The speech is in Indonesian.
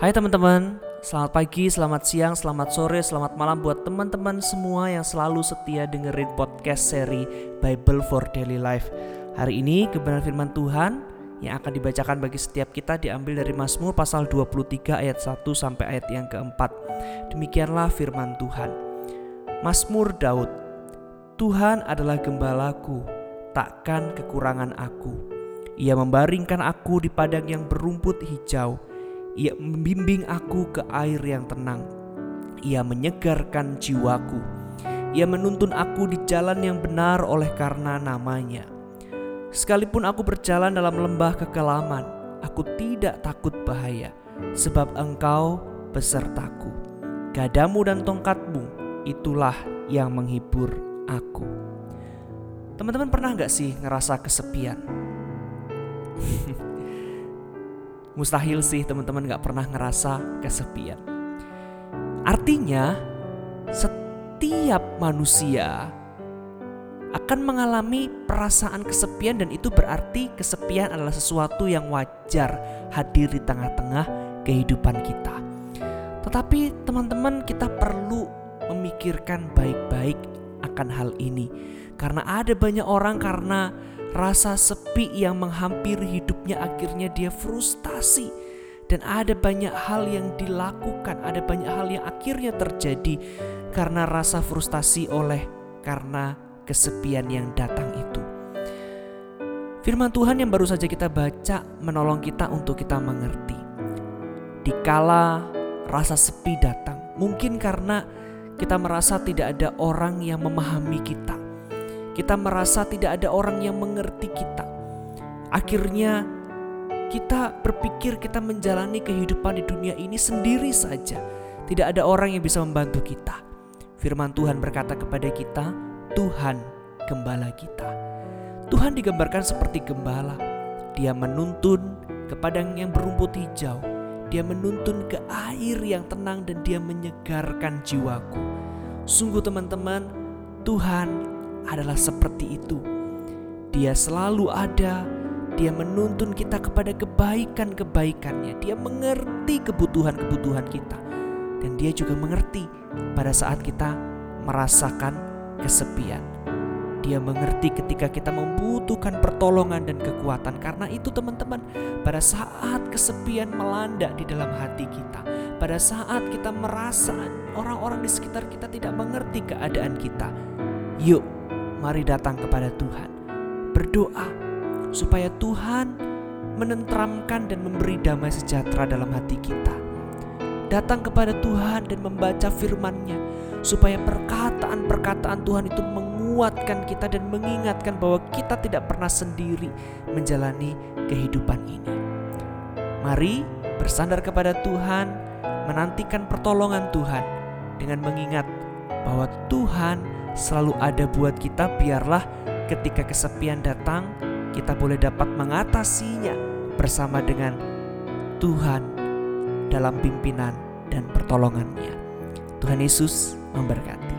Hai teman-teman, selamat pagi, selamat siang, selamat sore, selamat malam buat teman-teman semua yang selalu setia dengerin podcast seri Bible for Daily Life. Hari ini kebenaran firman Tuhan yang akan dibacakan bagi setiap kita diambil dari Mazmur pasal 23 ayat 1 sampai ayat yang keempat. Demikianlah firman Tuhan. Mazmur Daud Tuhan adalah gembalaku, takkan kekurangan aku. Ia membaringkan aku di padang yang berumput hijau ia membimbing aku ke air yang tenang. Ia menyegarkan jiwaku. Ia menuntun aku di jalan yang benar oleh karena namanya. Sekalipun aku berjalan dalam lembah kekelaman, aku tidak takut bahaya, sebab engkau besertaku. Gadamu dan tongkatmu, itulah yang menghibur aku. Teman-teman pernah gak sih ngerasa kesepian? Mustahil sih teman-teman gak pernah ngerasa kesepian. Artinya setiap manusia akan mengalami perasaan kesepian dan itu berarti kesepian adalah sesuatu yang wajar hadir di tengah-tengah kehidupan kita. Tetapi teman-teman kita perlu memikirkan baik-baik akan hal ini karena ada banyak orang karena Rasa sepi yang menghampiri hidupnya akhirnya dia frustasi dan ada banyak hal yang dilakukan, ada banyak hal yang akhirnya terjadi karena rasa frustasi oleh karena kesepian yang datang itu. Firman Tuhan yang baru saja kita baca menolong kita untuk kita mengerti. Dikala rasa sepi datang, mungkin karena kita merasa tidak ada orang yang memahami kita kita merasa tidak ada orang yang mengerti kita. Akhirnya kita berpikir kita menjalani kehidupan di dunia ini sendiri saja. Tidak ada orang yang bisa membantu kita. Firman Tuhan berkata kepada kita, Tuhan gembala kita. Tuhan digambarkan seperti gembala. Dia menuntun ke padang yang berumput hijau. Dia menuntun ke air yang tenang dan dia menyegarkan jiwaku. Sungguh teman-teman, Tuhan adalah seperti itu. Dia selalu ada, dia menuntun kita kepada kebaikan-kebaikannya. Dia mengerti kebutuhan-kebutuhan kita. Dan dia juga mengerti pada saat kita merasakan kesepian. Dia mengerti ketika kita membutuhkan pertolongan dan kekuatan. Karena itu teman-teman, pada saat kesepian melanda di dalam hati kita, pada saat kita merasa orang-orang di sekitar kita tidak mengerti keadaan kita, yuk mari datang kepada Tuhan. Berdoa supaya Tuhan menentramkan dan memberi damai sejahtera dalam hati kita. Datang kepada Tuhan dan membaca firman-Nya supaya perkataan-perkataan Tuhan itu menguatkan kita dan mengingatkan bahwa kita tidak pernah sendiri menjalani kehidupan ini. Mari bersandar kepada Tuhan, menantikan pertolongan Tuhan dengan mengingat bahwa Tuhan selalu ada buat kita biarlah ketika kesepian datang kita boleh dapat mengatasinya bersama dengan Tuhan dalam pimpinan dan pertolongannya. Tuhan Yesus memberkati.